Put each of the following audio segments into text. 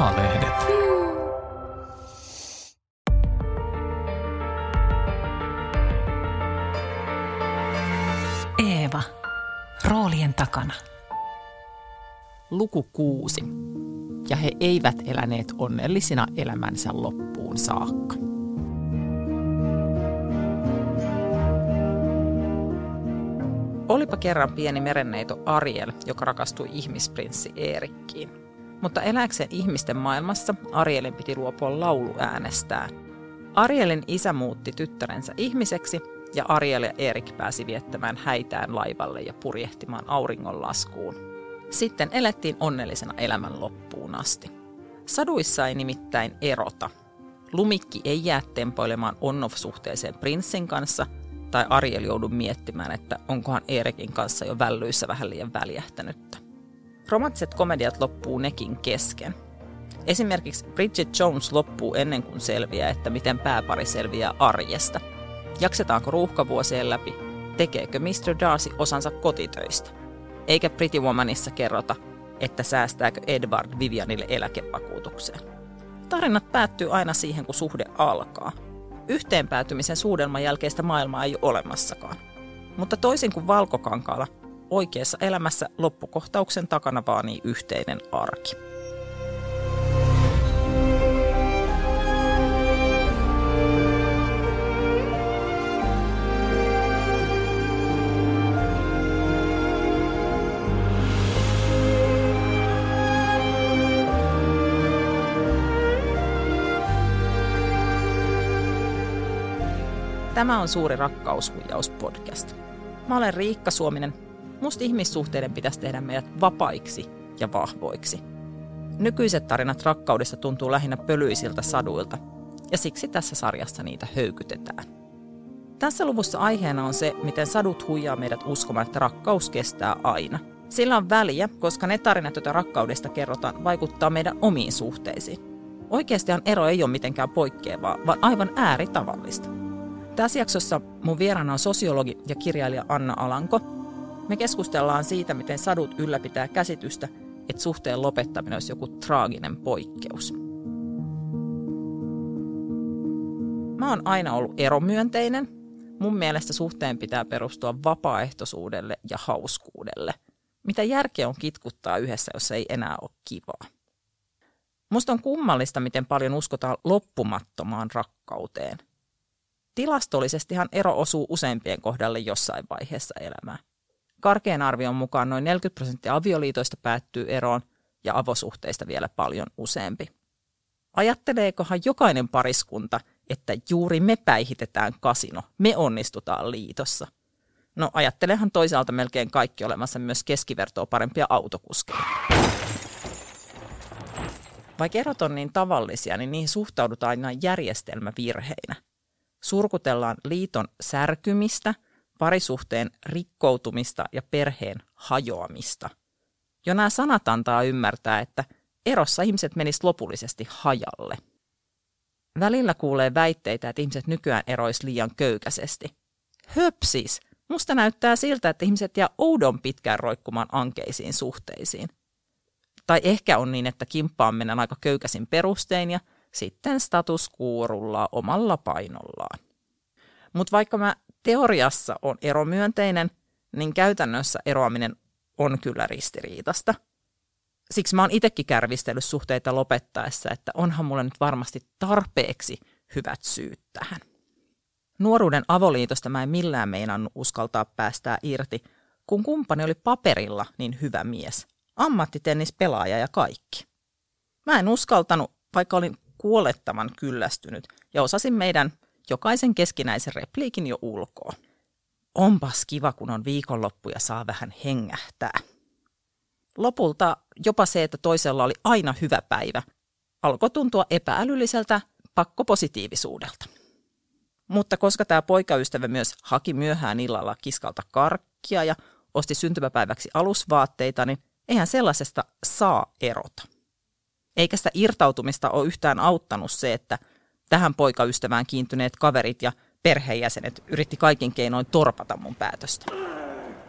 A-lehdet. Eeva. Roolien takana. Luku kuusi. Ja he eivät eläneet onnellisina elämänsä loppuun saakka. Olipa kerran pieni merenneito Ariel, joka rakastui ihmisprinssi Eerikkiin. Mutta elääkseen ihmisten maailmassa Arielin piti luopua lauluäänestään. Arielin isä muutti tyttärensä ihmiseksi ja Ariel ja Erik pääsi viettämään häitään laivalle ja purjehtimaan auringonlaskuun. Sitten elettiin onnellisena elämän loppuun asti. Saduissa ei nimittäin erota. Lumikki ei jää tempoilemaan on-off-suhteeseen prinssin kanssa, tai Ariel joudu miettimään, että onkohan Erikin kanssa jo vällyissä vähän liian väljähtänyttä. Romanttiset komediat loppuu nekin kesken. Esimerkiksi Bridget Jones loppuu ennen kuin selviää, että miten pääpari selviää arjesta. Jaksetaanko ruuhkavuosien läpi? Tekeekö Mr. Darcy osansa kotitöistä? Eikä Pretty Womanissa kerrota, että säästääkö Edward Vivianille eläkevakuutukseen. Tarinat päättyy aina siihen, kun suhde alkaa. Yhteenpäätymisen suudelman jälkeistä maailmaa ei ole olemassakaan. Mutta toisin kuin valkokankaalla, oikeassa elämässä loppukohtauksen takana vaanii yhteinen arki. Tämä on Suuri rakkaushuijaus podcast. Mä olen Riikka Suominen. Musta ihmissuhteiden pitäisi tehdä meidät vapaiksi ja vahvoiksi. Nykyiset tarinat rakkaudesta tuntuu lähinnä pölyisiltä saduilta, ja siksi tässä sarjassa niitä höykytetään. Tässä luvussa aiheena on se, miten sadut huijaa meidät uskomaan, että rakkaus kestää aina. Sillä on väliä, koska ne tarinat, joita rakkaudesta kerrotaan, vaikuttaa meidän omiin suhteisiin. Oikeastihan ero ei ole mitenkään poikkeavaa, vaan aivan ääritavallista. Tässä jaksossa mun vieraana on sosiologi ja kirjailija Anna Alanko. Me keskustellaan siitä, miten sadut ylläpitää käsitystä, että suhteen lopettaminen olisi joku traaginen poikkeus. Mä oon aina ollut eromyönteinen. Mun mielestä suhteen pitää perustua vapaaehtoisuudelle ja hauskuudelle. Mitä järkeä on kitkuttaa yhdessä, jos ei enää ole kivaa? Musta on kummallista, miten paljon uskotaan loppumattomaan rakkauteen – Tilastollisestihan ero osuu useimpien kohdalle jossain vaiheessa elämää. Karkean arvion mukaan noin 40 prosenttia avioliitoista päättyy eroon ja avosuhteista vielä paljon useampi. Ajatteleekohan jokainen pariskunta, että juuri me päihitetään kasino, me onnistutaan liitossa? No ajattelehan toisaalta melkein kaikki olemassa myös keskivertoa parempia autokuskeja. Vaikka erot on niin tavallisia, niin niihin suhtaudutaan aina järjestelmävirheinä – surkutellaan liiton särkymistä, parisuhteen rikkoutumista ja perheen hajoamista. Jo nämä sanat antaa ymmärtää, että erossa ihmiset menis lopullisesti hajalle. Välillä kuulee väitteitä, että ihmiset nykyään erois liian köykäisesti. Höpsis! Musta näyttää siltä, että ihmiset jää oudon pitkään roikkumaan ankeisiin suhteisiin. Tai ehkä on niin, että kimppaan mennään aika köykäsin perustein ja sitten status quo omalla painollaan. Mutta vaikka mä teoriassa on eromyönteinen, niin käytännössä eroaminen on kyllä ristiriitasta. Siksi mä oon itsekin kärvistellyt suhteita lopettaessa, että onhan mulle nyt varmasti tarpeeksi hyvät syyt tähän. Nuoruuden avoliitosta mä en millään meinannut uskaltaa päästää irti, kun kumppani oli paperilla niin hyvä mies. Ammattitennispelaaja ja kaikki. Mä en uskaltanut, vaikka olin kuolettavan kyllästynyt ja osasin meidän jokaisen keskinäisen repliikin jo ulkoa. Onpas kiva, kun on viikonloppu ja saa vähän hengähtää. Lopulta jopa se, että toisella oli aina hyvä päivä, alkoi tuntua epäälylliseltä pakkopositiivisuudelta. Mutta koska tämä poikaystävä myös haki myöhään illalla kiskalta karkkia ja osti syntymäpäiväksi alusvaatteita, niin eihän sellaisesta saa erota. Eikä sitä irtautumista ole yhtään auttanut se, että tähän poikaystävään kiintyneet kaverit ja perheenjäsenet yritti kaikin keinoin torpata mun päätöstä.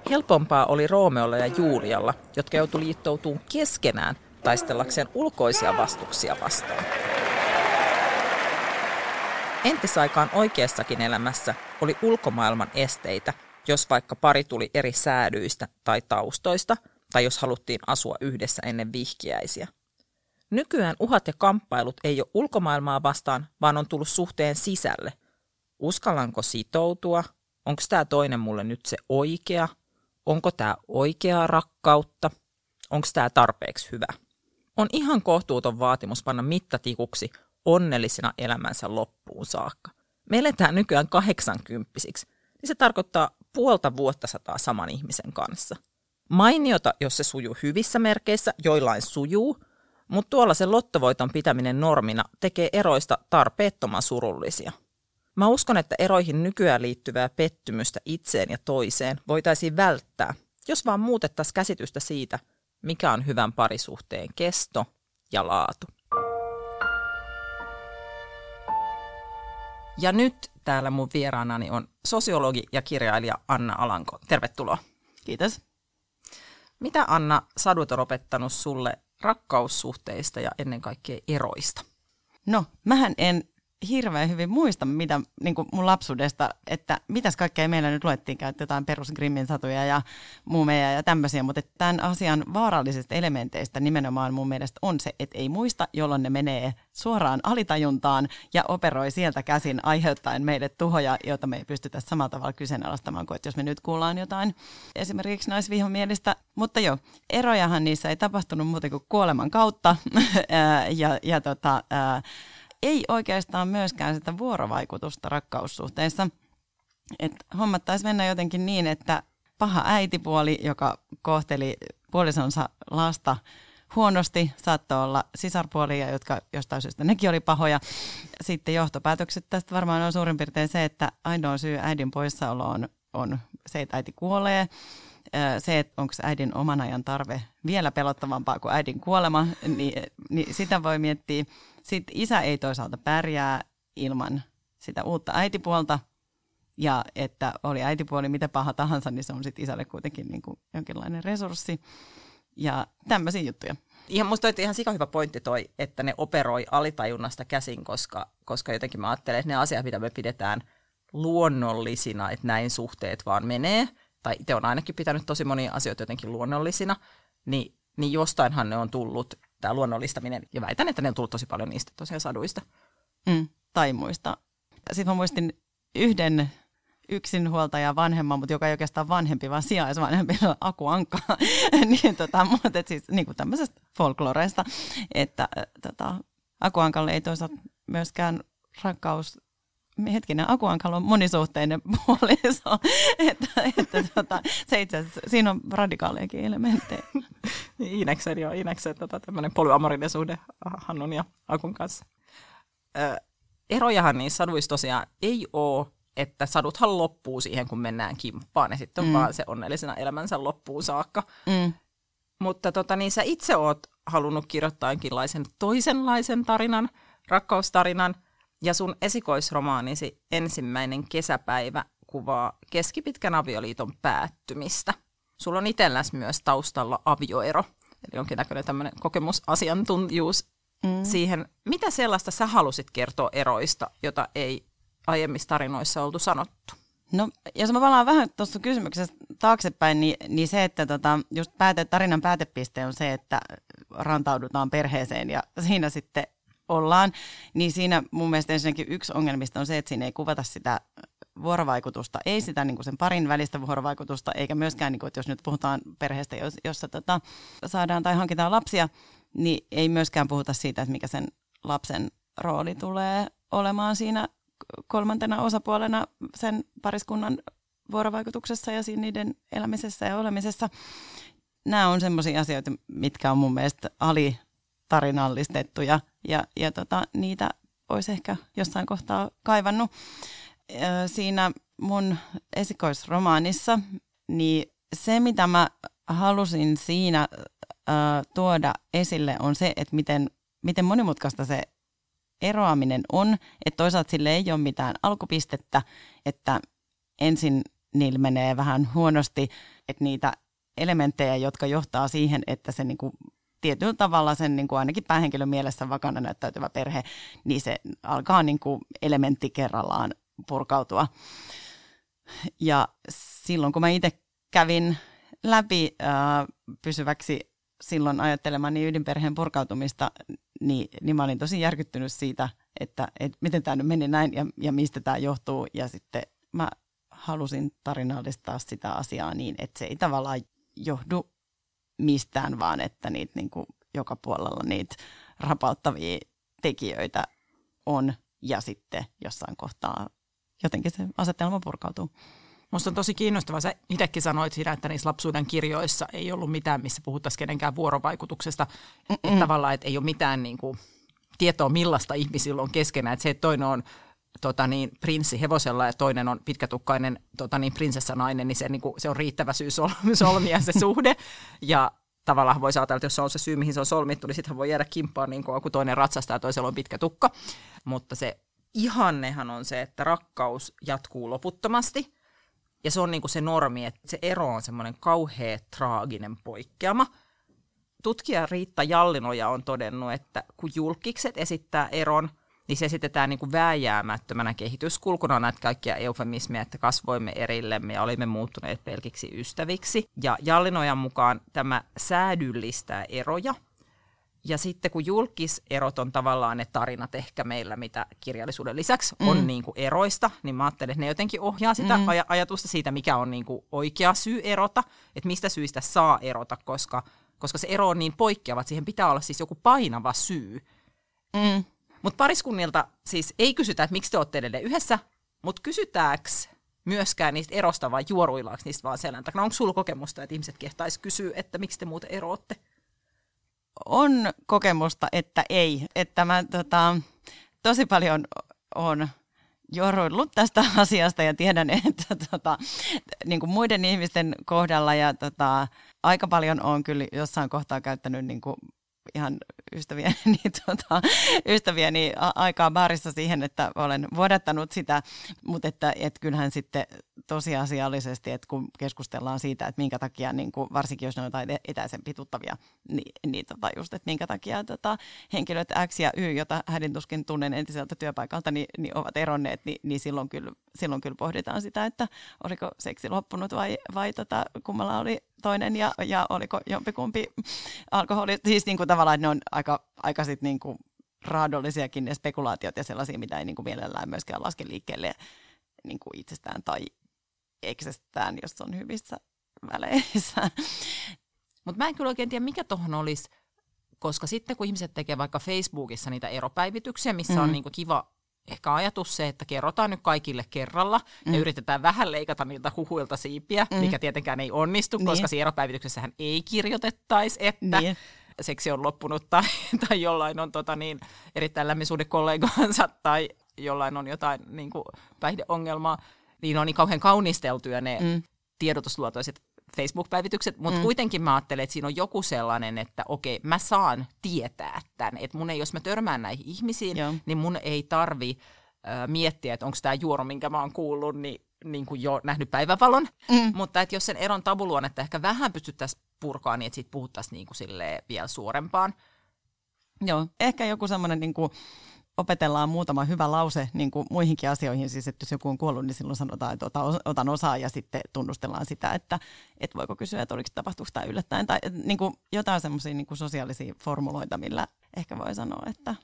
Helpompaa oli Roomeolla ja Julialla, jotka joutu liittoutumaan keskenään taistellakseen ulkoisia vastuksia vastaan. Entisaikaan oikeassakin elämässä oli ulkomaailman esteitä, jos vaikka pari tuli eri säädyistä tai taustoista, tai jos haluttiin asua yhdessä ennen vihkiäisiä. Nykyään uhat ja kamppailut ei ole ulkomaailmaa vastaan, vaan on tullut suhteen sisälle. Uskallanko sitoutua? Onko tämä toinen mulle nyt se oikea? Onko tämä oikeaa rakkautta? Onko tämä tarpeeksi hyvä? On ihan kohtuuton vaatimus panna mittatikuksi onnellisena elämänsä loppuun saakka. Me eletään nykyään kahdeksankymppisiksi, niin se tarkoittaa puolta vuotta sataa saman ihmisen kanssa. Mainiota, jos se sujuu hyvissä merkeissä, joillain sujuu, mutta tuolla se lottovoiton pitäminen normina tekee eroista tarpeettoman surullisia. Mä uskon, että eroihin nykyään liittyvää pettymystä itseen ja toiseen voitaisiin välttää, jos vaan muutettaisiin käsitystä siitä, mikä on hyvän parisuhteen kesto ja laatu. Ja nyt täällä mun vieraanani on sosiologi ja kirjailija Anna Alanko. Tervetuloa. Kiitos. Mitä Anna sadut on opettanut sulle rakkaussuhteista ja ennen kaikkea eroista? No, mähän en hirveän hyvin muista, mitä niin kuin mun lapsuudesta, että mitäs kaikkea meillä nyt luettiin, että jotain perus Grimmin satuja ja muumeja ja tämmöisiä, mutta tämän asian vaarallisista elementeistä nimenomaan mun mielestä on se, että ei muista, jolloin ne menee suoraan alitajuntaan ja operoi sieltä käsin aiheuttaen meille tuhoja, joita me ei pystytä samalla tavalla kyseenalaistamaan kuin, että jos me nyt kuullaan jotain esimerkiksi naisvihamielistä. Mutta joo, erojahan niissä ei tapahtunut muuten kuin kuoleman kautta ja, ja tota, ei oikeastaan myöskään sitä vuorovaikutusta rakkaussuhteessa. Että hommat taisi mennä jotenkin niin, että paha äitipuoli, joka kohteli puolisonsa lasta huonosti, saattoi olla sisarpuolia, jotka jostain syystä nekin oli pahoja. Sitten johtopäätökset tästä varmaan on suurin piirtein se, että ainoa syy äidin poissaoloon on se, että äiti kuolee. Se, että onko äidin oman ajan tarve vielä pelottavampaa kuin äidin kuolema, niin, niin sitä voi miettiä. Sitten isä ei toisaalta pärjää ilman sitä uutta äitipuolta, ja että oli äitipuoli mitä paha tahansa, niin se on sitten isälle kuitenkin niin kuin jonkinlainen resurssi. Ja tämmöisiä juttuja. Ihan musta on ihan sika hyvä pointti toi, että ne operoi alitajunnasta käsin, koska, koska jotenkin mä ajattelen, että ne asiat, mitä me pidetään luonnollisina, että näin suhteet vaan menee, tai itse on ainakin pitänyt tosi monia asioita jotenkin luonnollisina, niin, niin jostainhan ne on tullut tämä luonnollistaminen. Ja väitän, että ne on tullut tosi paljon niistä tosiaan saduista. Mm, tai muista. Sitten mä muistin yhden yksinhuoltaja vanhemman, mutta joka ei oikeastaan vanhempi, vaan sijaisvanhempi, Aku Ankka, niin, tota, mutta siis niin kuin tämmöisestä folkloreista, että tota, Aku Ankalle ei toisaalta myöskään rakkaus hetkinen, Akuankalla on monisuhteinen puoliso, että, että tota, se itse asiassa, siinä on radikaalejakin elementtejä. Ineksen jo, Ineksen tota, tämmöinen polyamorinen suhde Hannun ja Akun kanssa. Ö, erojahan niissä saduissa tosiaan ei ole, että saduthan loppuu siihen, kun mennään kimppaan, ja sitten on mm. vaan se onnellisena elämänsä loppuun saakka. Mm. Mutta tota, niin sä itse oot halunnut kirjoittaa jonkinlaisen toisenlaisen tarinan, rakkaustarinan – ja sun esikoisromaanisi ensimmäinen kesäpäivä kuvaa keskipitkän avioliiton päättymistä. Sulla on itselläsi myös taustalla avioero, eli jonkinnäköinen tämmöinen kokemusasiantuntijuus mm. siihen. Mitä sellaista sä halusit kertoa eroista, jota ei aiemmissa tarinoissa oltu sanottu? No, jos mä palaan vähän tuossa kysymyksessä taaksepäin, niin, niin se, että tota, just pääte, tarinan päätepiste on se, että rantaudutaan perheeseen ja siinä sitten ollaan, niin siinä mun mielestä ensinnäkin yksi ongelmista on se, että siinä ei kuvata sitä vuorovaikutusta, ei sitä niin kuin sen parin välistä vuorovaikutusta, eikä myöskään, niin kuin, että jos nyt puhutaan perheestä, jossa tota, saadaan tai hankitaan lapsia, niin ei myöskään puhuta siitä, että mikä sen lapsen rooli tulee olemaan siinä kolmantena osapuolena sen pariskunnan vuorovaikutuksessa ja siinä niiden elämisessä ja olemisessa. Nämä on sellaisia asioita, mitkä on mun mielestä ali tarinallistettuja ja, ja tota, niitä olisi ehkä jossain kohtaa kaivannut. Siinä mun esikoisromaanissa, niin se mitä mä halusin siinä äh, tuoda esille on se, että miten, miten monimutkaista se eroaminen on, että toisaalta sille ei ole mitään alkupistettä, että ensin niillä menee vähän huonosti, että niitä elementtejä, jotka johtaa siihen, että se niinku tietyllä tavalla sen niin kuin ainakin päähenkilön mielessä vakana näyttäytyvä perhe, niin se alkaa niin kuin elementti kerrallaan purkautua. Ja silloin kun mä itse kävin läpi ää, pysyväksi silloin ajattelemani ydinperheen purkautumista, niin, niin mä olin tosi järkyttynyt siitä, että, että miten tämä nyt meni näin ja, ja mistä tämä johtuu. Ja sitten mä halusin tarinallistaa sitä asiaa niin, että se ei tavallaan johdu mistään, vaan että niitä niin kuin joka puolella niitä rapauttavia tekijöitä on ja sitten jossain kohtaa jotenkin se asetelma purkautuu. Minusta on tosi kiinnostavaa. Sä itsekin sanoit siinä, että niissä lapsuuden kirjoissa ei ollut mitään, missä puhuttaisiin kenenkään vuorovaikutuksesta. Että tavallaan, että ei ole mitään niin kuin, tietoa, millaista ihmisillä on keskenään. Että se, että toinen on tota niin, prinssi hevosella ja toinen on pitkätukkainen tota niin, prinsessanainen, niin se, niin kuin, se on riittävä syy solmia se suhde. Ja tavallaan voisi ajatella, että jos se on se syy, mihin se on solmittu, niin sittenhän voi jäädä kimppaan, niin kuin, kun toinen ratsastaa ja toisella on pitkä tukka. Mutta se ihannehan on se, että rakkaus jatkuu loputtomasti. Ja se on niin kuin se normi, että se ero on semmoinen kauhea traaginen poikkeama. Tutkija Riitta Jallinoja on todennut, että kun julkikset esittää eron – niin se esitetään niin kuin vääjäämättömänä kehityskulkuna näitä kaikkia eufemismeja, että kasvoimme erillemme ja olimme muuttuneet pelkiksi ystäviksi. Ja Jallinojan mukaan tämä säädyllistää eroja. Ja sitten kun julkiserot on tavallaan ne tarinat ehkä meillä, mitä kirjallisuuden lisäksi on mm. niin kuin eroista, niin mä ajattelen, että ne jotenkin ohjaa sitä mm. aj- ajatusta siitä, mikä on niin kuin oikea syy erota, että mistä syistä saa erota, koska, koska se ero on niin poikkeava, että siihen pitää olla siis joku painava syy. Mm. Mutta pariskunnilta siis ei kysytä, että miksi te olette edelleen yhdessä, mutta kysytäänkö myöskään niistä erosta vai juoruillaanko niistä vaan selän takana? Onko sulla kokemusta, että ihmiset kehtaisi kysyä, että miksi te muuten eroatte? On kokemusta, että ei. Että mä tota, tosi paljon on juoruillut tästä asiasta ja tiedän, että tota, niin kuin muiden ihmisten kohdalla ja tota, aika paljon on kyllä jossain kohtaa käyttänyt niin kuin ihan ystävieni, tota, ystävieni aikaa baarissa siihen, että olen vuodattanut sitä, mutta että et kyllähän sitten tosiasiallisesti, että kun keskustellaan siitä, että minkä takia, niin kuin, varsinkin jos ne on jotain etäisen pituttavia, niin, niin tota just, että minkä takia tota, henkilöt X ja Y, jota hädintuskin tunnen entiseltä työpaikalta, niin, niin ovat eronneet, niin, niin silloin, kyllä, silloin kyllä pohditaan sitä, että oliko seksi loppunut vai, vai tota, kummalla oli toinen ja, ja oliko jompikumpi alkoholi. Siis niin kuin tavallaan, ne on aika, aika sit niin kuin raadollisiakin ne spekulaatiot ja sellaisia, mitä ei niin kuin mielellään myöskään laske liikkeelle niin kuin itsestään tai eksestään, jos on hyvissä väleissä. Mutta mä en kyllä oikein tiedä, mikä tuohon olisi, koska sitten kun ihmiset tekee vaikka Facebookissa niitä eropäivityksiä, missä mm. on niinku kiva ehkä ajatus se, että kerrotaan nyt kaikille kerralla mm. ja yritetään vähän leikata niiltä huhuilta siipiä, mm. mikä tietenkään ei onnistu, niin. koska siinä eropäivityksessähän ei kirjoitettaisi, että niin. seksi on loppunut tai, tai jollain on tota niin, erittäin lämmin suhde kollegaansa tai jollain on jotain niin kuin päihdeongelmaa, niin on niin kauhean kaunisteltuja ne mm. tiedotusluotoiset Facebook-päivitykset, mutta mm. kuitenkin mä ajattelen, että siinä on joku sellainen, että okei, mä saan tietää tämän, että mun ei, jos mä törmään näihin ihmisiin, Joo. niin mun ei tarvi äh, miettiä, että onko tämä juoro, minkä mä oon kuullut, niin, niin kuin jo nähnyt päivävalon, mm. mutta että jos sen eron että ehkä vähän pystyttäisiin purkaa, niin että siitä puhuttaisiin niin kuin vielä suorempaan. Joo, ehkä joku semmoinen niin kuin opetellaan muutama hyvä lause niin kuin muihinkin asioihin, siis että jos joku on kuollut, niin silloin sanotaan, että otan osaa ja sitten tunnustellaan sitä, että, että voiko kysyä, että oliko tapahtuiko tämä yllättäen. Tai niin kuin jotain semmoisia niin sosiaalisia formuloita, millä ehkä voi sanoa, että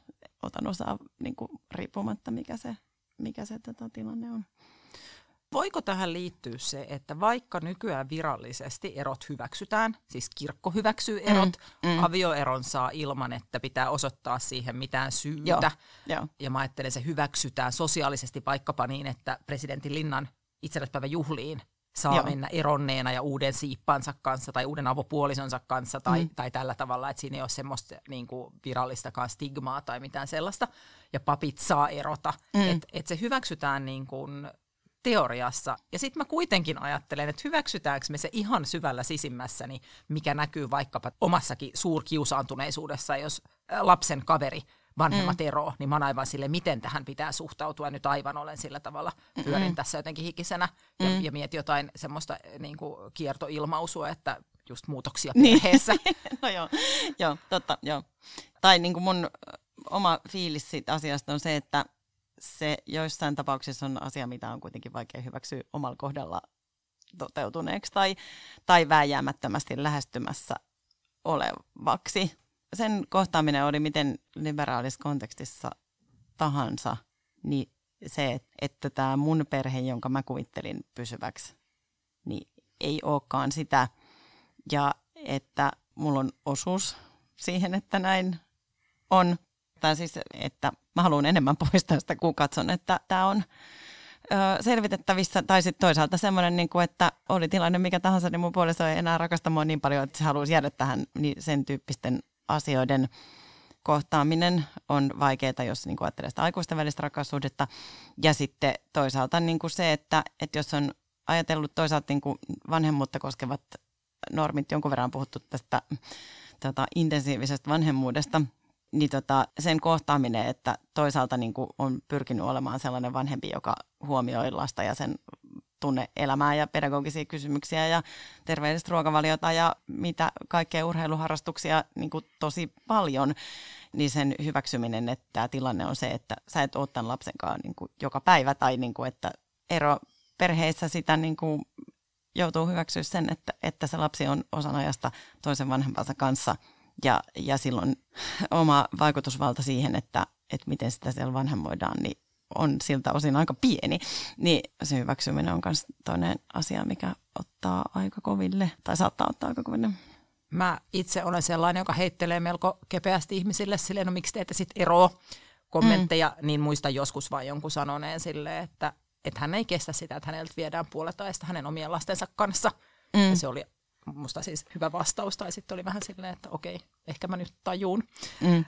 otan osaa niin kuin riippumatta, mikä se, mikä se tota, tilanne on. Voiko tähän liittyä se, että vaikka nykyään virallisesti erot hyväksytään, siis kirkko hyväksyy erot, mm, mm. avioeron saa ilman, että pitää osoittaa siihen mitään syytä. Joo, jo. Ja mä ajattelen, se hyväksytään sosiaalisesti vaikkapa niin, että presidentin Linnan itsenäispäivän juhliin saa Joo. mennä eronneena ja uuden siippansa kanssa tai uuden avopuolisonsa kanssa tai, mm. tai tällä tavalla, että siinä ei ole semmoista niin kuin virallistakaan stigmaa tai mitään sellaista. Ja papit saa erota. Mm. Että et se hyväksytään niin kuin teoriassa. Ja sitten mä kuitenkin ajattelen, että hyväksytäänkö me se ihan syvällä sisimmässäni, mikä näkyy vaikkapa omassakin suurkiusaantuneisuudessa, jos lapsen kaveri vanhemmat mm. niin mä oon aivan sille, miten tähän pitää suhtautua. Nyt aivan olen sillä tavalla, pyörin mm tässä jotenkin hikisenä ja, mm. ja mietin jotain semmoista niin kuin kiertoilmausua, että just muutoksia Niin. perheessä. no joo, joo, totta, joo. Tai niin kuin mun oma fiilis siitä asiasta on se, että se joissain tapauksissa on asia, mitä on kuitenkin vaikea hyväksyä omalla kohdalla toteutuneeksi tai, tai vääjäämättömästi lähestymässä olevaksi. Sen kohtaaminen oli miten liberaalissa kontekstissa tahansa, niin se, että tämä mun perhe, jonka mä kuvittelin pysyväksi, niin ei olekaan sitä. Ja että mulla on osuus siihen, että näin on. Tai siis, että mä haluan enemmän poistaa sitä, kun katson, että tämä on ö, selvitettävissä. Tai sitten toisaalta semmoinen, niin kuin, että oli tilanne mikä tahansa, niin mun puoliso ei enää rakasta mua niin paljon, että se haluaisi jäädä tähän niin sen tyyppisten asioiden kohtaaminen on vaikeaa, jos niin kuin ajattelee sitä aikuisten välistä rakkaussuhdetta. Ja sitten toisaalta niin kuin se, että, että jos on ajatellut toisaalta niin kuin vanhemmuutta koskevat normit, jonkun verran on puhuttu tästä tota, intensiivisestä vanhemmuudesta, niin tota, sen kohtaaminen, että toisaalta niin kuin on pyrkinyt olemaan sellainen vanhempi, joka huomioi lasta ja sen tunne-elämää ja pedagogisia kysymyksiä ja terveellistä ruokavaliota ja mitä kaikkea urheiluharrastuksia niin kuin tosi paljon, niin sen hyväksyminen, että tämä tilanne on se, että sä et ole tämän lapsen kanssa niin kuin joka päivä tai niin kuin, että ero perheissä sitä niin kuin joutuu hyväksyä sen, että, että se lapsi on osan ajasta toisen vanhempansa kanssa ja, ja silloin oma vaikutusvalta siihen, että, että miten sitä siellä vanhemmoidaan, niin on siltä osin aika pieni, niin se hyväksyminen on myös toinen asia, mikä ottaa aika koville, tai saattaa ottaa aika koville. Mä itse olen sellainen, joka heittelee melko kepeästi ihmisille silleen, no miksi teette sitten eroa kommentteja, mm. niin muista joskus vain jonkun sanoneen silleen, että, että hän ei kestä sitä, että häneltä viedään puolet ajasta hänen omien lastensa kanssa. Mm. Ja se oli musta siis hyvä vastaus, tai sitten oli vähän silleen, että okei, ehkä mä nyt tajuun. Mm.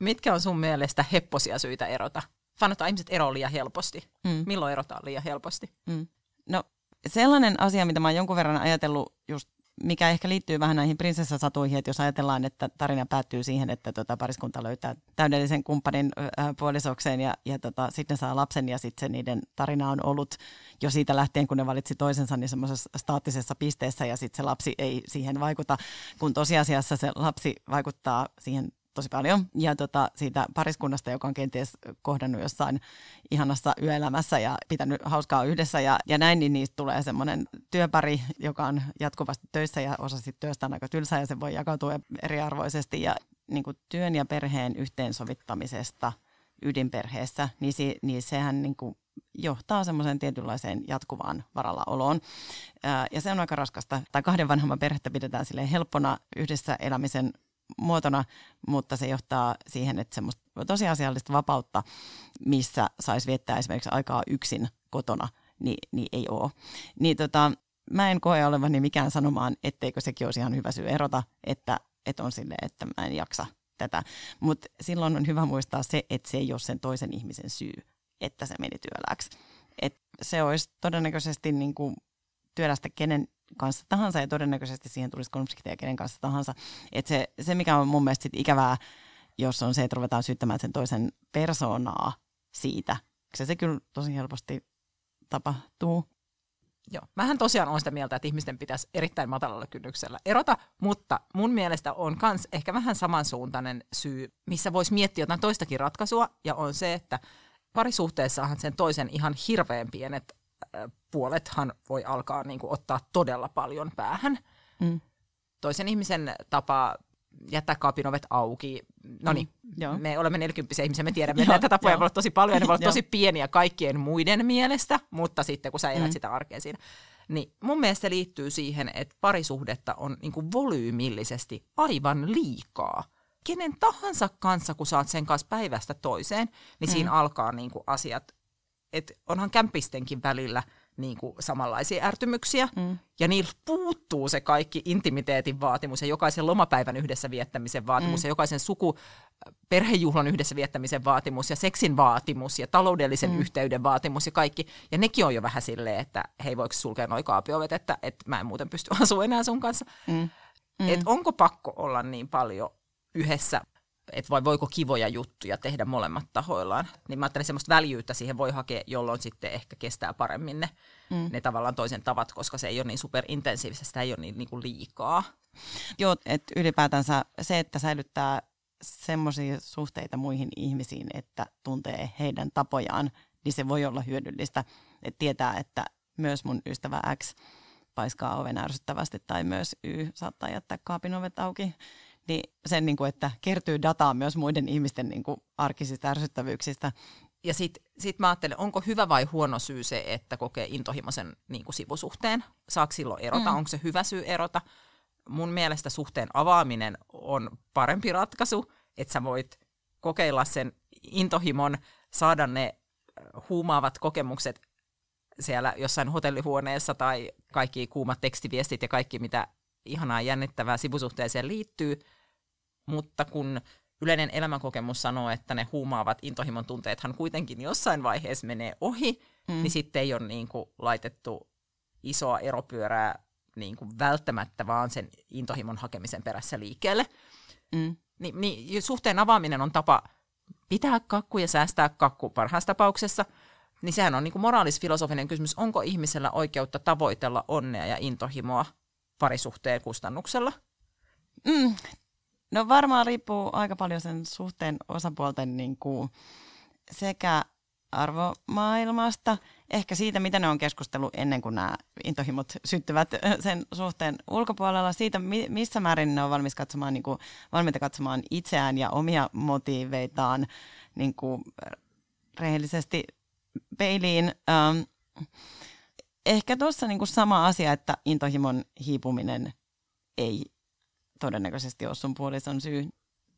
Mitkä on sun mielestä hepposia syitä erota? Sanotaan ihmiset eroa liian helposti. Mm. Milloin erotaan liian helposti? Mm. No sellainen asia, mitä mä oon jonkun verran ajatellut just mikä ehkä liittyy vähän näihin prinsessasatuihin, että jos ajatellaan, että tarina päättyy siihen, että tota pariskunta löytää täydellisen kumppanin äh, puolisokseen ja, ja tota, sitten saa lapsen ja sitten niiden tarina on ollut jo siitä lähtien, kun ne valitsi toisensa niin semmoisessa staattisessa pisteessä ja sitten se lapsi ei siihen vaikuta, kun tosiasiassa se lapsi vaikuttaa siihen tosi paljon. Ja tota, siitä pariskunnasta, joka on kenties kohdannut jossain ihanassa yöelämässä ja pitänyt hauskaa yhdessä ja, ja näin, niin niistä tulee semmoinen työpari, joka on jatkuvasti töissä ja osa sit työstä on aika tylsää ja se voi jakautua eriarvoisesti. Ja niin kuin työn ja perheen yhteensovittamisesta ydinperheessä, niin, si, niin sehän niin kuin johtaa semmoiseen tietynlaiseen jatkuvaan varallaoloon. Ja se on aika raskasta. Tai kahden vanhemman perhettä pidetään sille helppona yhdessä elämisen muotona, mutta se johtaa siihen, että semmoista tosiasiallista vapautta, missä saisi viettää esimerkiksi aikaa yksin kotona, niin, niin ei ole. Niin tota, mä en koe olevani mikään sanomaan, etteikö sekin olisi ihan hyvä syy erota, että, että on sille, että mä en jaksa tätä. Mutta silloin on hyvä muistaa se, että se ei ole sen toisen ihmisen syy, että se meni työläksi. Et se olisi todennäköisesti niin kuin työlästä kenen kanssa tahansa ja todennäköisesti siihen tulisi konflikteja kenen kanssa tahansa. Et se, se, mikä on mun mielestä sit ikävää, jos on se, että ruvetaan syyttämään sen toisen persoonaa siitä. Se, se kyllä tosi helposti tapahtuu. Joo. Mähän tosiaan on sitä mieltä, että ihmisten pitäisi erittäin matalalla kynnyksellä erota, mutta mun mielestä on myös ehkä vähän samansuuntainen syy, missä voisi miettiä jotain toistakin ratkaisua, ja on se, että parisuhteessahan sen toisen ihan hirveän pienet puolethan voi alkaa niin kuin, ottaa todella paljon päähän. Mm. Toisen ihmisen tapa jättää kaapin ovet auki. No niin, mm, me olemme 40 ihmisiä, me tiedämme, että näitä tapoja voi olla tosi paljon, ja ne voi olla tosi pieniä kaikkien muiden mielestä, mutta sitten kun sä elät mm. sitä arkea siinä. Niin mun mielestä se liittyy siihen, että parisuhdetta on niin kuin volyymillisesti aivan liikaa. Kenen tahansa kanssa, kun saat sen kanssa päivästä toiseen, niin mm. siinä alkaa niin kuin asiat että onhan kämpistenkin välillä niin kuin samanlaisia ärtymyksiä, mm. ja niillä puuttuu se kaikki intimiteetin vaatimus ja jokaisen lomapäivän yhdessä viettämisen vaatimus mm. ja jokaisen suku perhejuhlan yhdessä viettämisen vaatimus ja seksin vaatimus ja taloudellisen mm. yhteyden vaatimus ja kaikki. Ja nekin on jo vähän silleen, että hei voiko sulkea noin kaapiovet, että, että mä en muuten pysty asumaan enää sun kanssa. Mm. Mm. Et onko pakko olla niin paljon yhdessä että vai voiko kivoja juttuja tehdä molemmat tahoillaan. Niin mä ajattelen, semmoista väljyyttä siihen voi hakea, jolloin sitten ehkä kestää paremmin ne, mm. ne tavallaan toisen tavat, koska se ei ole niin superintensiivistä, sitä ei ole niin, niin kuin liikaa. Joo, että ylipäätänsä se, että säilyttää semmoisia suhteita muihin ihmisiin, että tuntee heidän tapojaan, niin se voi olla hyödyllistä. Että tietää, että myös mun ystävä X paiskaa oven ärsyttävästi tai myös Y saattaa jättää kaapin ovet auki. Niin sen, niin kuin, että kertyy dataa myös muiden ihmisten niin kuin, arkisista ärsyttävyyksistä. Ja sitten sit mä ajattelen, onko hyvä vai huono syy se, että kokee intohimoisen niin kuin sivusuhteen? Saako silloin erota? Mm. Onko se hyvä syy erota? Mun mielestä suhteen avaaminen on parempi ratkaisu, että sä voit kokeilla sen intohimon, saada ne huumaavat kokemukset siellä jossain hotellihuoneessa tai kaikki kuumat tekstiviestit ja kaikki, mitä ihanaa jännittävää sivusuhteeseen liittyy. Mutta kun yleinen elämänkokemus sanoo, että ne huumaavat intohimon tunteethan kuitenkin jossain vaiheessa menee ohi, mm. niin sitten ei ole niin kuin laitettu isoa eropyörää niin kuin välttämättä vaan sen intohimon hakemisen perässä liikkeelle. Mm. Ni, niin suhteen avaaminen on tapa pitää kakku ja säästää kakku parhaassa tapauksessa – niin sehän on niin moraalisfilosofinen kysymys, onko ihmisellä oikeutta tavoitella onnea ja intohimoa parisuhteen kustannuksella? Mm. No varmaan riippuu aika paljon sen suhteen osapuolten niin kuin sekä arvomaailmasta, ehkä siitä, mitä ne on keskustellut ennen kuin nämä intohimot syttyvät sen suhteen ulkopuolella, siitä, missä määrin ne on valmis katsomaan, niin kuin, valmiita katsomaan itseään ja omia motiiveitaan niin kuin rehellisesti peiliin. Ähm, ehkä tuossa niinku sama asia, että intohimon hiipuminen ei todennäköisesti ole sun puolison syy.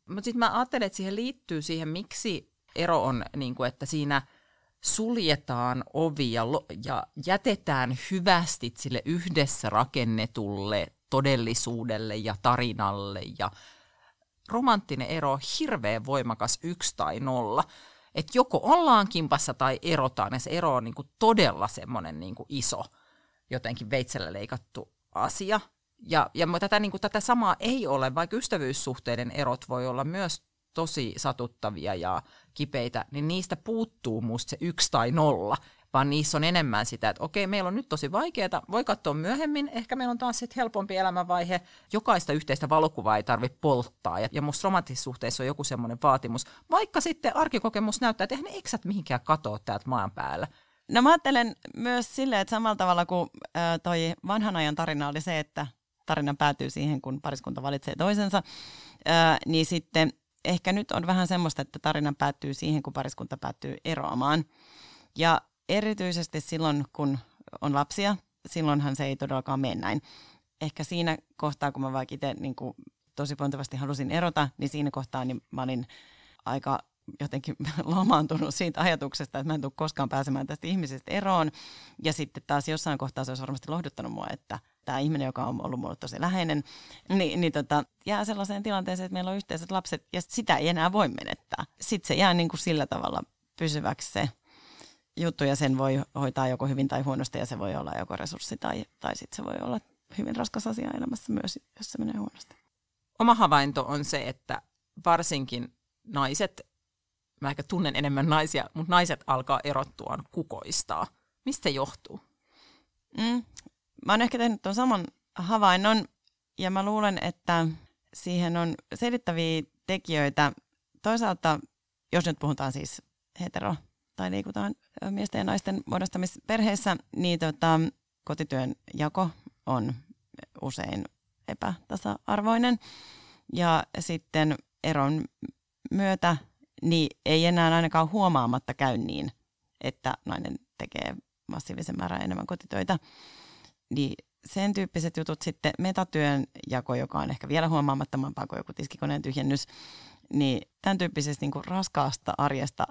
Mutta sitten mä ajattelen, että siihen liittyy siihen, miksi ero on, niinku, että siinä suljetaan ovi ja, ja jätetään hyvästi sille yhdessä rakennetulle todellisuudelle ja tarinalle ja romanttinen ero on hirveän voimakas yksi tai nolla että joko ollaan kimpassa tai erotaan, ja se ero on niin kuin todella semmoinen niin kuin iso, jotenkin veitsellä leikattu asia. Ja, ja tätä, niin kuin, tätä samaa ei ole, vaikka ystävyyssuhteiden erot voi olla myös tosi satuttavia ja kipeitä, niin niistä puuttuu musta se yksi tai nolla vaan niissä on enemmän sitä, että okei, meillä on nyt tosi vaikeaa, voi katsoa myöhemmin, ehkä meillä on taas sitten helpompi elämänvaihe, jokaista yhteistä valokuvaa ei tarvitse polttaa, ja, ja musta romanttisissa suhteissa on joku semmoinen vaatimus, vaikka sitten arkikokemus näyttää, että eihän ne eksät mihinkään katoa täältä maan päällä. No mä ajattelen myös silleen, että samalla tavalla kuin toi vanhan ajan tarina oli se, että tarina päätyy siihen, kun pariskunta valitsee toisensa, äh, niin sitten ehkä nyt on vähän semmoista, että tarina päättyy siihen, kun pariskunta päättyy eroamaan. Ja erityisesti silloin, kun on lapsia, silloinhan se ei todellakaan mene näin. Ehkä siinä kohtaa, kun mä vaikka itse niin tosi pontevasti halusin erota, niin siinä kohtaa niin mä olin aika jotenkin lamaantunut siitä ajatuksesta, että mä en tule koskaan pääsemään tästä ihmisestä eroon. Ja sitten taas jossain kohtaa se olisi varmasti lohduttanut mua, että tämä ihminen, joka on ollut mulle tosi läheinen, niin, niin tota, jää sellaiseen tilanteeseen, että meillä on yhteiset lapset ja sitä ei enää voi menettää. Sitten se jää niin kuin sillä tavalla pysyväksi se juttu ja sen voi hoitaa joko hyvin tai huonosti ja se voi olla joko resurssi tai, tai sitten se voi olla hyvin raskas asia elämässä myös, jos se menee huonosti. Oma havainto on se, että varsinkin naiset, mä ehkä tunnen enemmän naisia, mutta naiset alkaa erottua kukoistaa. Mistä se johtuu? Mm, mä oon ehkä tehnyt tuon saman havainnon ja mä luulen, että siihen on selittäviä tekijöitä. Toisaalta, jos nyt puhutaan siis hetero tai liikutaan miesten ja naisten muodostamisperheessä, niin tota, kotityön jako on usein epätasa-arvoinen. Ja sitten eron myötä niin ei enää ainakaan huomaamatta käy niin, että nainen tekee massiivisen määrän enemmän kotitöitä. Niin sen tyyppiset jutut sitten metatyön jako, joka on ehkä vielä huomaamattomampaa kuin joku tiskikoneen tyhjennys, niin tämän tyyppisestä niin raskaasta arjesta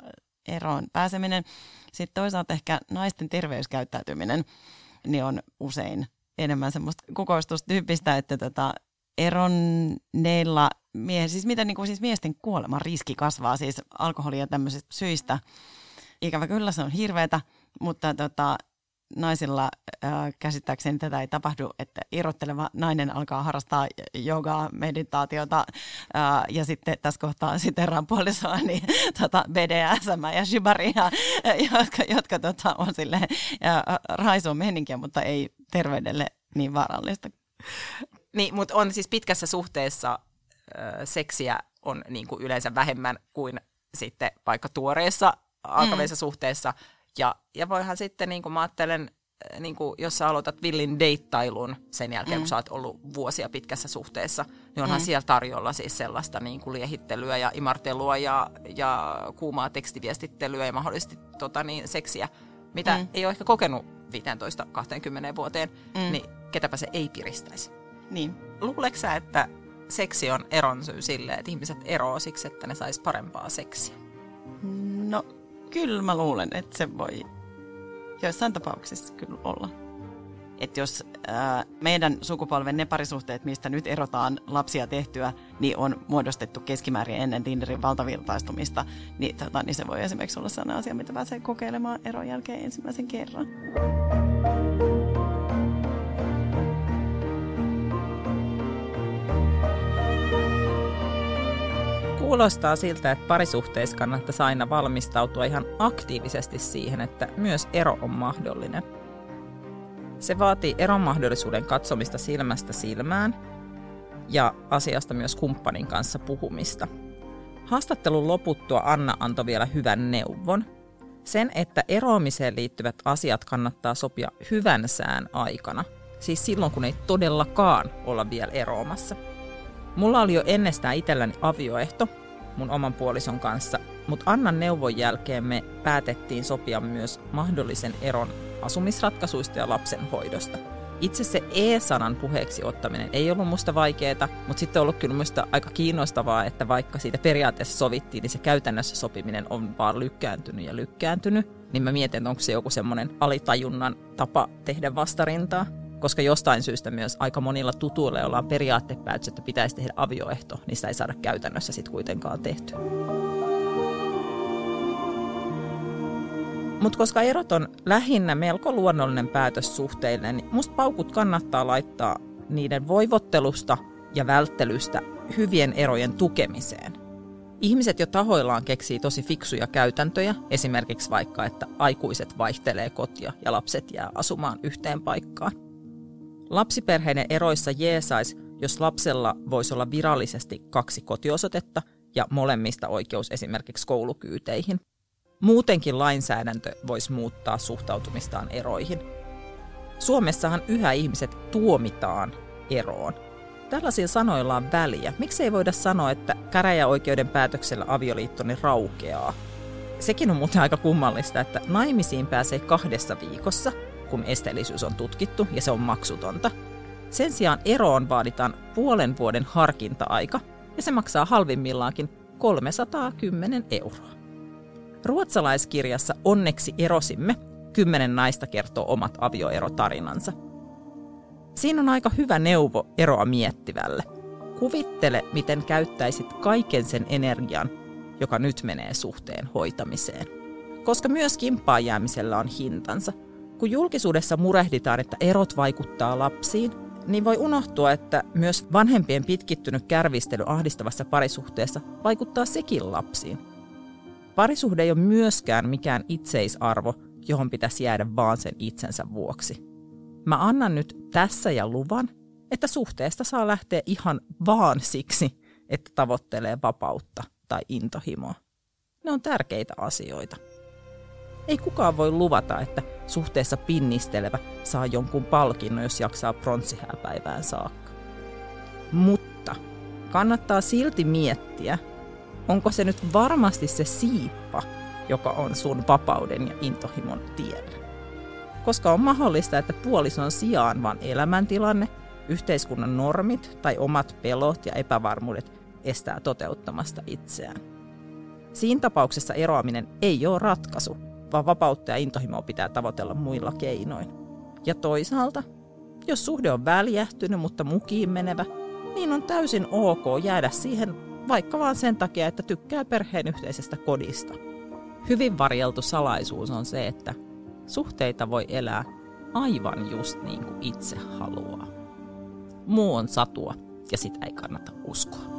eroon pääseminen. Sitten toisaalta ehkä naisten terveyskäyttäytyminen niin on usein enemmän semmoista kukoistustyyppistä, että tota, eronneilla mie- siis miten niin kuin siis miesten kuoleman riski kasvaa siis alkoholia tämmöisistä syistä. Ikävä kyllä se on hirveätä, mutta tota, naisilla äh, käsittääkseni tätä ei tapahdu, että irrotteleva nainen alkaa harrastaa jogaa, meditaatiota äh, ja sitten tässä kohtaa sitten puolisoa, niin tota BDSM ja shibaria, jotka, jotka tota, on sille äh, raisuu meininkiä, mutta ei terveydelle niin vaarallista. Niin, mutta on siis pitkässä suhteessa äh, seksiä on niin kuin yleensä vähemmän kuin sitten vaikka tuoreessa alkavissa mm. suhteessa. Ja, ja voihan sitten, niin kuin mä ajattelen, niin kuin jos sä aloitat villin deittailun sen jälkeen, mm. kun sä oot ollut vuosia pitkässä suhteessa, niin onhan mm. siellä tarjolla siis sellaista niin kuin liehittelyä ja imartelua ja, ja kuumaa tekstiviestittelyä ja mahdollisesti tota, niin, seksiä, mitä mm. ei ole ehkä kokenut 15-20 vuoteen, mm. niin ketäpä se ei piristäisi. Niin. Luuleeko sä, että seksi on eron syy sille, että ihmiset eroavat siksi, että ne sais parempaa seksiä? No, kyllä mä luulen, että se voi joissain tapauksissa kyllä olla. Että jos ää, meidän sukupolven ne parisuhteet, mistä nyt erotaan lapsia tehtyä, niin on muodostettu keskimäärin ennen Tinderin valtavirtaistumista, niin, tota, niin se voi esimerkiksi olla sellainen asia, mitä pääsee kokeilemaan eron jälkeen ensimmäisen kerran. Kuulostaa siltä, että parisuhteissa kannattaisi aina valmistautua ihan aktiivisesti siihen, että myös ero on mahdollinen. Se vaatii eron mahdollisuuden katsomista silmästä silmään ja asiasta myös kumppanin kanssa puhumista. Haastattelun loputtua Anna antoi vielä hyvän neuvon. Sen, että eroamiseen liittyvät asiat kannattaa sopia hyvän sään aikana, siis silloin kun ei todellakaan olla vielä eroamassa – Mulla oli jo ennestään itselläni avioehto mun oman puolison kanssa, mutta Annan neuvon jälkeen me päätettiin sopia myös mahdollisen eron asumisratkaisuista ja lapsenhoidosta. Itse se E-sanan puheeksi ottaminen ei ollut musta vaikeaa, mutta sitten on ollut kyllä musta aika kiinnostavaa, että vaikka siitä periaatteessa sovittiin, niin se käytännössä sopiminen on vaan lykkääntynyt ja lykkääntynyt. Niin mä mietin, että onko se joku semmoinen alitajunnan tapa tehdä vastarintaa koska jostain syystä myös aika monilla tutuilla, joilla on periaattepäätös, että pitäisi tehdä avioehto, niin sitä ei saada käytännössä sitten kuitenkaan tehty. Mutta koska erot on lähinnä melko luonnollinen päätös suhteille, niin musta paukut kannattaa laittaa niiden voivottelusta ja välttelystä hyvien erojen tukemiseen. Ihmiset jo tahoillaan keksii tosi fiksuja käytäntöjä, esimerkiksi vaikka, että aikuiset vaihtelee kotia ja lapset jää asumaan yhteen paikkaan. Lapsiperheiden eroissa jeesais, jos lapsella voisi olla virallisesti kaksi kotiosoitetta ja molemmista oikeus esimerkiksi koulukyyteihin. Muutenkin lainsäädäntö voisi muuttaa suhtautumistaan eroihin. Suomessahan yhä ihmiset tuomitaan eroon. Tällaisilla sanoilla on väliä. Miksi ei voida sanoa, että käräjäoikeuden päätöksellä avioliittoni raukeaa? Sekin on muuten aika kummallista, että naimisiin pääsee kahdessa viikossa – kun esteellisyys on tutkittu ja se on maksutonta. Sen sijaan eroon vaaditaan puolen vuoden harkinta-aika ja se maksaa halvimmillaankin 310 euroa. Ruotsalaiskirjassa Onneksi erosimme kymmenen naista kertoo omat avioerotarinansa. Siinä on aika hyvä neuvo eroa miettivälle. Kuvittele, miten käyttäisit kaiken sen energian, joka nyt menee suhteen hoitamiseen. Koska myös kimppaan jäämisellä on hintansa – kun julkisuudessa murehditaan, että erot vaikuttaa lapsiin, niin voi unohtua, että myös vanhempien pitkittynyt kärvistely ahdistavassa parisuhteessa vaikuttaa sekin lapsiin. Parisuhde ei ole myöskään mikään itseisarvo, johon pitäisi jäädä vaan sen itsensä vuoksi. Mä annan nyt tässä ja luvan, että suhteesta saa lähteä ihan vaan siksi, että tavoittelee vapautta tai intohimoa. Ne on tärkeitä asioita. Ei kukaan voi luvata, että suhteessa pinnistelevä saa jonkun palkinnon, jos jaksaa pronssihääpäivään saakka. Mutta kannattaa silti miettiä, onko se nyt varmasti se siippa, joka on sun vapauden ja intohimon tiellä. Koska on mahdollista, että puolison sijaan vaan elämäntilanne, yhteiskunnan normit tai omat pelot ja epävarmuudet estää toteuttamasta itseään. Siinä tapauksessa eroaminen ei ole ratkaisu, vaan vapautta ja intohimoa pitää tavoitella muilla keinoin. Ja toisaalta, jos suhde on väljähtynyt, mutta mukiin menevä, niin on täysin ok jäädä siihen vaikka vaan sen takia, että tykkää perheen yhteisestä kodista. Hyvin varjeltu salaisuus on se, että suhteita voi elää aivan just niin kuin itse haluaa. Muu on satua ja sitä ei kannata uskoa.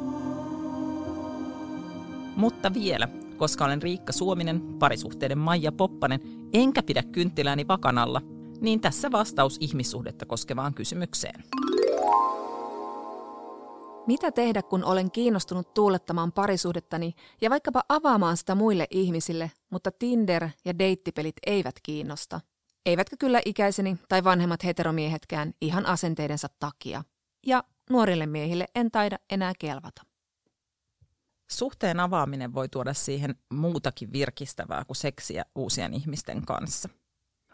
Mutta vielä, koska olen Riikka Suominen, parisuhteiden Maija Poppanen, enkä pidä kynttilääni vakanalla, niin tässä vastaus ihmissuhdetta koskevaan kysymykseen. Mitä tehdä, kun olen kiinnostunut tuulettamaan parisuhdettani ja vaikkapa avaamaan sitä muille ihmisille, mutta Tinder ja deittipelit eivät kiinnosta? Eivätkä kyllä ikäiseni tai vanhemmat heteromiehetkään ihan asenteidensa takia. Ja nuorille miehille en taida enää kelvata. Suhteen avaaminen voi tuoda siihen muutakin virkistävää kuin seksiä uusien ihmisten kanssa.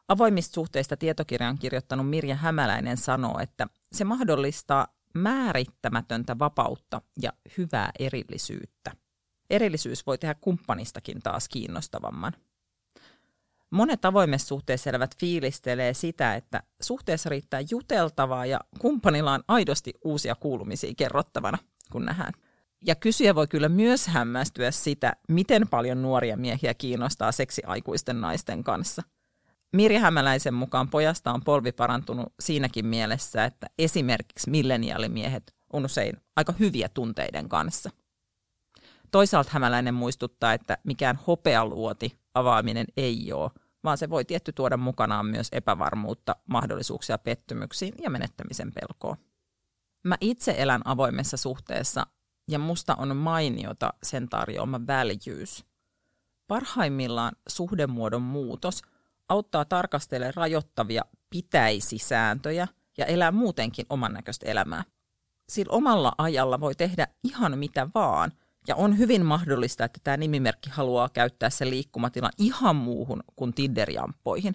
Avoimista suhteista tietokirjan kirjoittanut Mirja Hämäläinen sanoo, että se mahdollistaa määrittämätöntä vapautta ja hyvää erillisyyttä. Erillisyys voi tehdä kumppanistakin taas kiinnostavamman. Monet avoimessa suhteessa elävät fiilistelee sitä, että suhteessa riittää juteltavaa ja kumppanilla on aidosti uusia kuulumisia kerrottavana, kun nähdään. Ja kysyjä voi kyllä myös hämmästyä sitä, miten paljon nuoria miehiä kiinnostaa seksi aikuisten naisten kanssa. Mirja Hämäläisen mukaan pojasta on polvi parantunut siinäkin mielessä, että esimerkiksi milleniaalimiehet on usein aika hyviä tunteiden kanssa. Toisaalta Hämäläinen muistuttaa, että mikään hopealuoti avaaminen ei ole, vaan se voi tietty tuoda mukanaan myös epävarmuutta, mahdollisuuksia pettymyksiin ja menettämisen pelkoa. Mä itse elän avoimessa suhteessa ja musta on mainiota sen tarjoama väljyys. Parhaimmillaan suhdemuodon muutos auttaa tarkastelemaan rajoittavia pitäisi-sääntöjä ja elää muutenkin oman näköistä elämää. Sillä omalla ajalla voi tehdä ihan mitä vaan – ja on hyvin mahdollista, että tämä nimimerkki haluaa käyttää sen liikkumatilan ihan muuhun kuin Tinder-jamppoihin.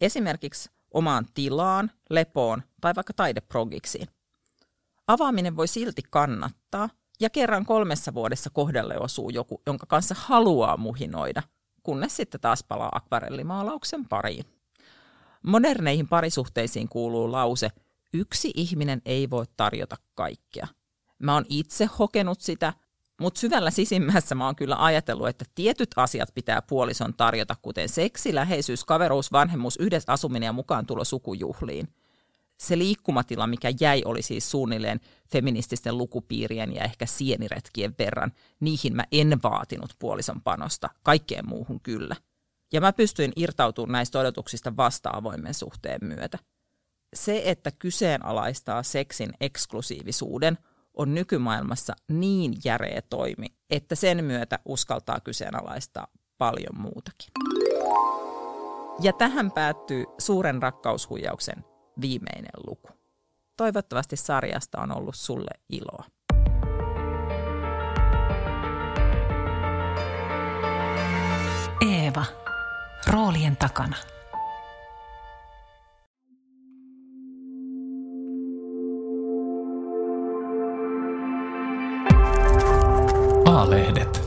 Esimerkiksi omaan tilaan, lepoon tai vaikka taideprogiksiin. Avaaminen voi silti kannattaa, ja kerran kolmessa vuodessa kohdalle osuu joku, jonka kanssa haluaa muhinoida, kunnes sitten taas palaa akvarellimaalauksen pariin. Moderneihin parisuhteisiin kuuluu lause, yksi ihminen ei voi tarjota kaikkea. Mä oon itse hokenut sitä – mutta syvällä sisimmässä mä oon kyllä ajatellut, että tietyt asiat pitää puolison tarjota, kuten seksi, läheisyys, kaveruus, vanhemmuus, yhdessä asuminen ja mukaan tulo sukujuhliin. Se liikkumatila, mikä jäi, oli siis suunnilleen feminististen lukupiirien ja ehkä sieniretkien verran. Niihin mä en vaatinut puolison panosta, kaikkeen muuhun kyllä. Ja mä pystyin irtautumaan näistä odotuksista vasta-avoimen suhteen myötä. Se, että kyseenalaistaa seksin eksklusiivisuuden – on nykymaailmassa niin järeä toimi, että sen myötä uskaltaa kyseenalaistaa paljon muutakin. Ja tähän päättyy suuren rakkaushuijauksen viimeinen luku. Toivottavasti sarjasta on ollut sulle iloa. Eeva. Roolien takana. A-lehdet.